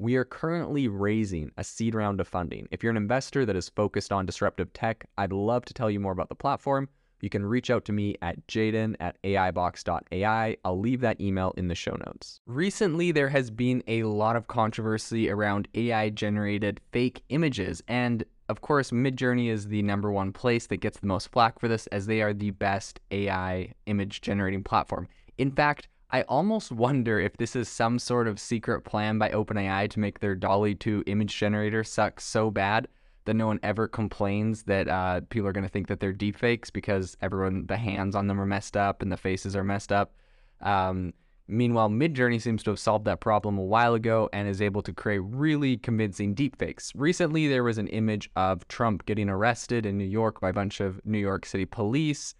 We are currently raising a seed round of funding. If you're an investor that is focused on disruptive tech, I'd love to tell you more about the platform. You can reach out to me at jaeden at aibox.ai. I'll leave that email in the show notes. Recently, there has been a lot of controversy around AI generated fake images. And of course, Midjourney is the number one place that gets the most flack for this, as they are the best AI image generating platform. In fact, I almost wonder if this is some sort of secret plan by OpenAI to make their DALL-E 2 image generator suck so bad that no one ever complains that uh, people are going to think that they're deepfakes because everyone, the hands on them are messed up and the faces are messed up. Um, meanwhile, Midjourney seems to have solved that problem a while ago and is able to create really convincing deepfakes. Recently, there was an image of Trump getting arrested in New York by a bunch of New York City police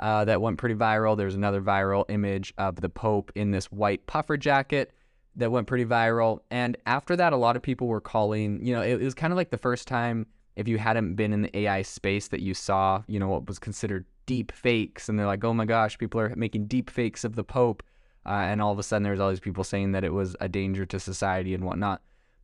uh, that went pretty viral. There's another viral image of the Pope in this white puffer jacket that went pretty viral. And after that, a lot of people were calling, you know, it, it was kind of like the first time if you hadn't been in the AI space that you saw, you know, what was considered deep fakes. And they're like, oh my gosh, people are making deep fakes of the Pope. Uh, and all of a sudden, there's all these people saying that it was a danger to society and whatnot.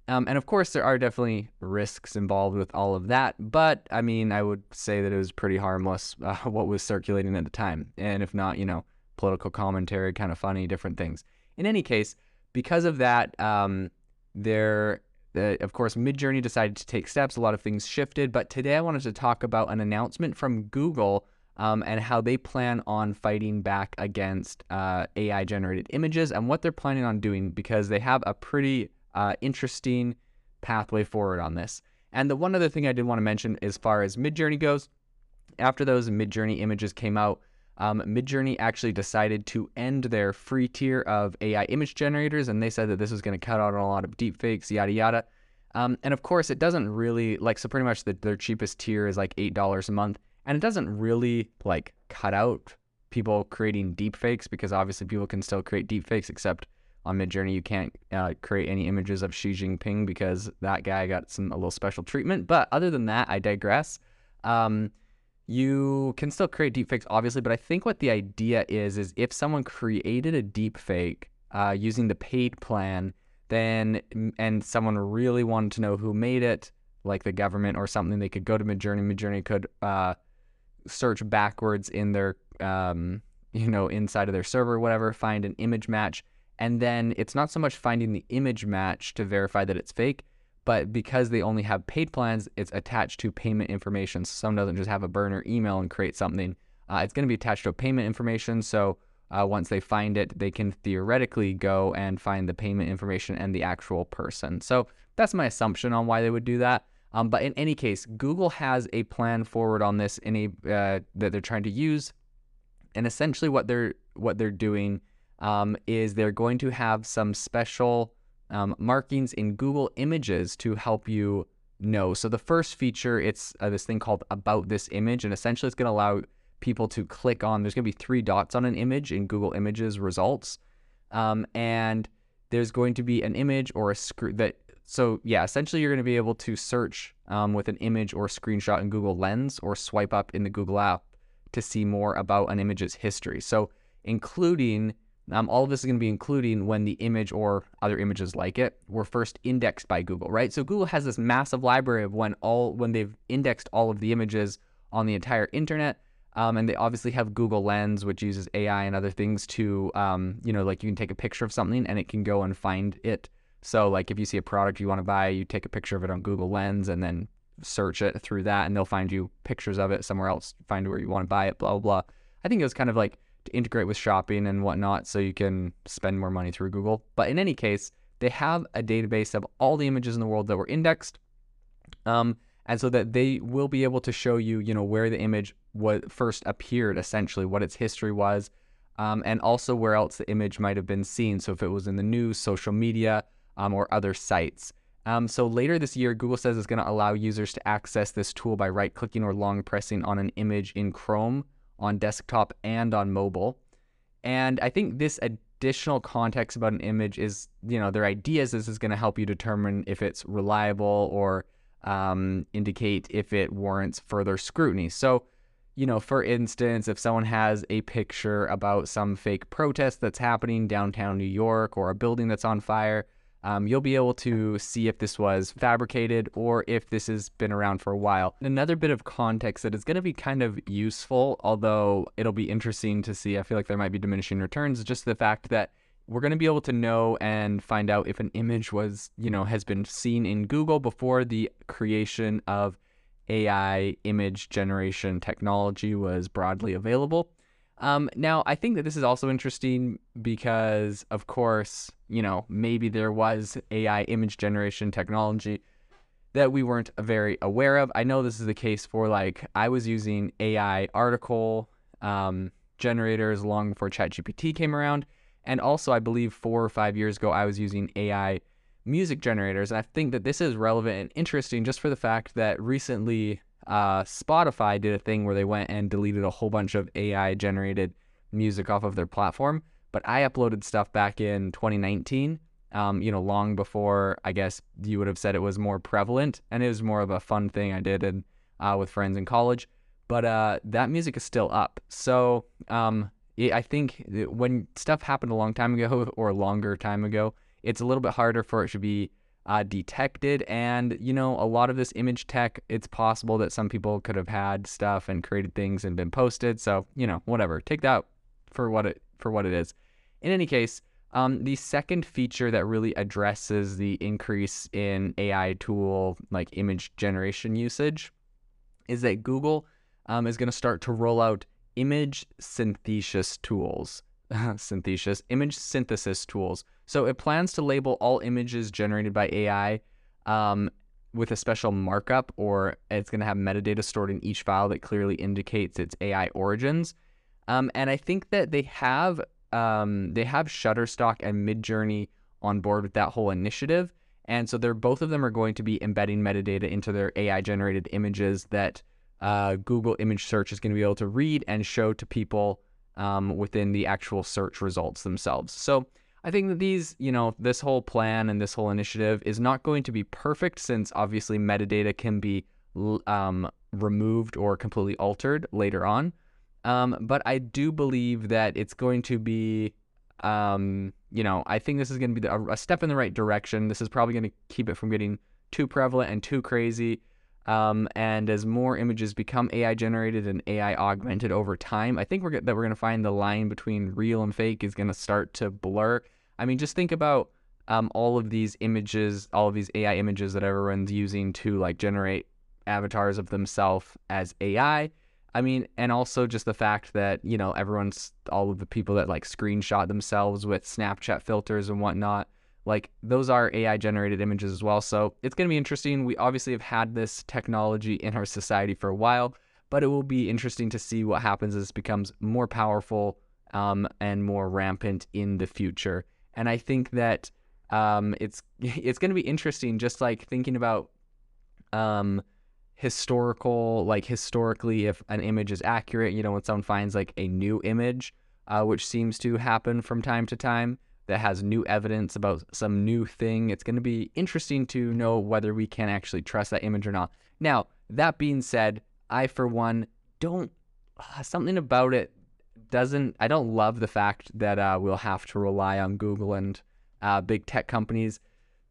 Um, and of course, there are definitely risks involved with all of that. But I mean, I would say that it was pretty harmless uh, what was circulating at the time. And if not, you know, political commentary, kind of funny, different things. In any case, because of that, um, there, uh, of course, Midjourney decided to take steps. A lot of things shifted. But today I wanted to talk about an announcement from Google um, and how they plan on fighting back against uh, AI generated images and what they're planning on doing because they have a pretty uh, interesting pathway forward on this. And the one other thing I did want to mention as far as Midjourney goes, after those Midjourney images came out, um, Midjourney actually decided to end their free tier of AI image generators, and they said that this was going to cut out a lot of deepfakes, yada yada. Um, and of course, it doesn't really like so. Pretty much, the, their cheapest tier is like eight dollars a month, and it doesn't really like cut out people creating deepfakes because obviously people can still create deepfakes, except on Midjourney, you can't uh, create any images of Xi Jinping because that guy got some a little special treatment. But other than that, I digress. Um, you can still create deepfakes, obviously, but I think what the idea is is if someone created a deepfake uh, using the paid plan, then and someone really wanted to know who made it, like the government or something, they could go to Midjourney. Midjourney could uh, search backwards in their, um, you know, inside of their server, whatever, find an image match and then it's not so much finding the image match to verify that it's fake, but because they only have paid plans, it's attached to payment information. So someone doesn't just have a burner email and create something. Uh, it's going to be attached to payment information. So uh, once they find it, they can theoretically go and find the payment information and the actual person. So that's my assumption on why they would do that. Um, but in any case, Google has a plan forward on this in a uh, that they're trying to use, and essentially what they're what they're doing um, is they're going to have some special um, markings in Google Images to help you know. So the first feature, it's uh, this thing called About This Image, and essentially it's going to allow people to click on. There's going to be three dots on an image in Google Images results, um, and there's going to be an image or a screen that. So yeah, essentially you're going to be able to search um, with an image or screenshot in Google Lens or swipe up in the Google app to see more about an image's history. So including um, all of this is going to be including when the image or other images like it were first indexed by Google, right? So Google has this massive library of when all when they've indexed all of the images on the entire internet. Um, and they obviously have Google Lens, which uses AI and other things to, um, you know, like you can take a picture of something and it can go and find it. So, like if you see a product you want to buy, you take a picture of it on Google Lens and then search it through that and they'll find you pictures of it somewhere else, find where you want to buy it, blah, blah, blah. I think it was kind of like to integrate with shopping and whatnot so you can spend more money through Google. But in any case, they have a database of all the images in the world that were indexed. Um, and so that they will be able to show you, you know, where the image was first appeared, essentially, what its history was, um, and also where else the image might have been seen. So if it was in the news, social media, um, or other sites. Um, so later this year, Google says it's going to allow users to access this tool by right-clicking or long pressing on an image in Chrome on desktop and on mobile. And I think this additional context about an image is, you know, their ideas is this is going to help you determine if it's reliable or um, indicate if it warrants further scrutiny. So, you know, for instance, if someone has a picture about some fake protest that's happening downtown New York or a building that's on fire, um, you'll be able to see if this was fabricated or if this has been around for a while. Another bit of context that is going to be kind of useful, although it'll be interesting to see, I feel like there might be diminishing returns, just the fact that we're going to be able to know and find out if an image was, you know, has been seen in Google before the creation of AI image generation technology was broadly available. Um, now, I think that this is also interesting because, of course, you know, maybe there was AI image generation technology that we weren't very aware of. I know this is the case for like I was using AI article um, generators long before ChatGPT came around, and also I believe four or five years ago I was using AI music generators. And I think that this is relevant and interesting just for the fact that recently uh, Spotify did a thing where they went and deleted a whole bunch of AI generated music off of their platform. But I uploaded stuff back in 2019, um, you know, long before I guess you would have said it was more prevalent, and it was more of a fun thing I did and uh, with friends in college. But uh, that music is still up, so um, I think when stuff happened a long time ago or a longer time ago, it's a little bit harder for it to be uh, detected. And, you know, a lot of this image tech, it's possible that some people could have had stuff and created things and been posted. So, you know, whatever. Take that for what it for what it is. In any case, um, the second feature that really addresses the increase in AI tool like image generation usage is that Google um, is going to start to roll out image synthesis tools. synthesis, image synthesis tools. So it plans to label all images generated by AI um, with a special markup, or it's going to have metadata stored in each file that clearly indicates its AI origins. Um, and I think that they have um, they have Shutterstock and Midjourney on board with that whole initiative, and so they're both of them are going to be embedding metadata into their AI generated images that uh, Google image search is going to be able to read and show to people um, within the actual search results themselves. So I think that these, you know, this whole plan and this whole initiative is not going to be perfect since obviously metadata can be um, removed or completely altered later on. Um, but I do believe that it's going to be, um, you know, I think this is going to be a, a step in the right direction. This is probably going to keep it from getting too prevalent and too crazy. Um, and as more images become AI generated and AI augmented over time, I think we're that we're going to find the line between real and fake is going to start to blur. I mean, just think about um, all of these images, all of these AI images that everyone's using to like generate avatars of themselves as AI. I mean, and also just the fact that you know everyone's all of the people that like screenshot themselves with Snapchat filters and whatnot like those are AI generated images as well. So it's going to be interesting. We obviously have had this technology in our society for a while, but it will be interesting to see what happens as it becomes more powerful um, and more rampant in the future. And I think that um, it's it's going to be interesting, just like thinking about um, historical, like historically, if an image is accurate, you know, when someone finds like a new image, uh, which seems to happen from time to time that has new evidence about some new thing. It's going to be interesting to know whether we can actually trust that image or not. Now, that being said, I, for one, don't, uh, something about it doesn't, I don't love the fact that uh, we'll have to rely on Google and uh, big tech companies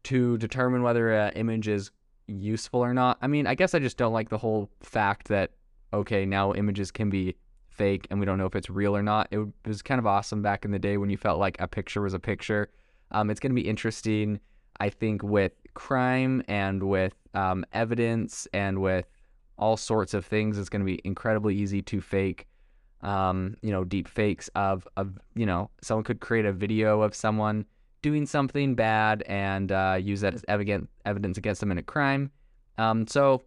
to determine whether an image is useful or not. I mean, I guess I just don't like the whole fact that, okay, now images can be fake and we don't know if it's real or not. It was kind of awesome back in the day when you felt like a picture was a picture. Um, it's going to be interesting, I think, with crime and with um, evidence and with all sorts of things. It's going to be incredibly easy to fake, um, you know, deep fakes of, of, you know, someone could create a video of someone doing something bad and uh, use that as evidence against them in a crime. Um, so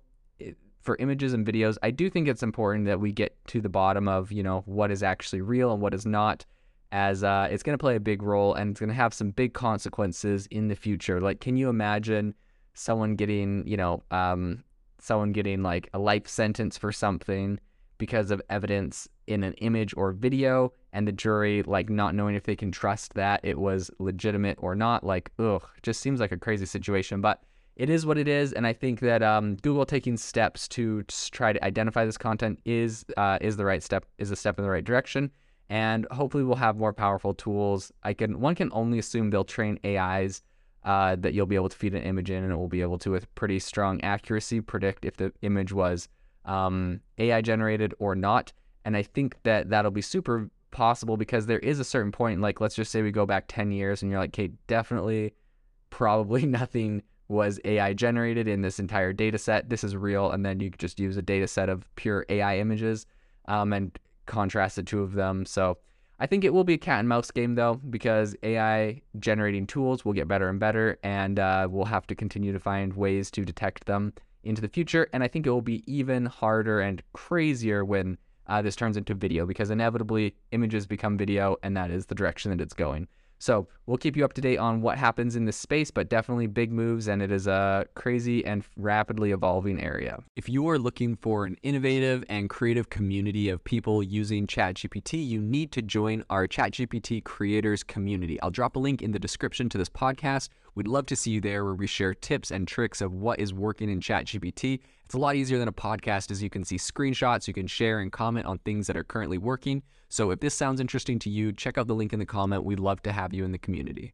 for images and videos, I do think it's important that we get to the bottom of, you know, what is actually real and what is not as uh, it's going to play a big role and it's going to have some big consequences in the future. Like, can you imagine someone getting, you know, um, someone getting like a life sentence for something because of evidence in an image or video, and the jury like not knowing if they can trust that it was legitimate or not? Like, ugh, just seems like a crazy situation. But it is what it is, and I think that um, Google taking steps to try to identify this content is uh, is the right step, is a step in the right direction and hopefully we'll have more powerful tools. I can one can only assume they'll train AIs uh, that you'll be able to feed an image in, and it will be able to, with pretty strong accuracy, predict if the image was um, AI generated or not. And I think that that'll be super possible because there is a certain point, like let's just say we go back 10 years, and you're like, okay, definitely, probably nothing was AI generated in this entire data set. This is real, and then you just use a data set of pure AI images. Um, and contrast the two of them. So I think it will be a cat and mouse game though, because AI generating tools will get better and better, and uh, we'll have to continue to find ways to detect them into the future. And I think it will be even harder and crazier when uh, this turns into video, because inevitably images become video, and that is the direction that it's going. So we'll keep you up to date on what happens in this space, but definitely big moves, and it is a crazy and rapidly evolving area. If you are looking for an innovative and creative community of people using ChatGPT, you need to join our ChatGPT creators community. I'll drop a link in the description to this podcast. We'd love to see you there where we share tips and tricks of what is working in ChatGPT. It's a lot easier than a podcast as you can see screenshots, you can share and comment on things that are currently working. So if this sounds interesting to you, check out the link in the comment. We'd love to have you in the community.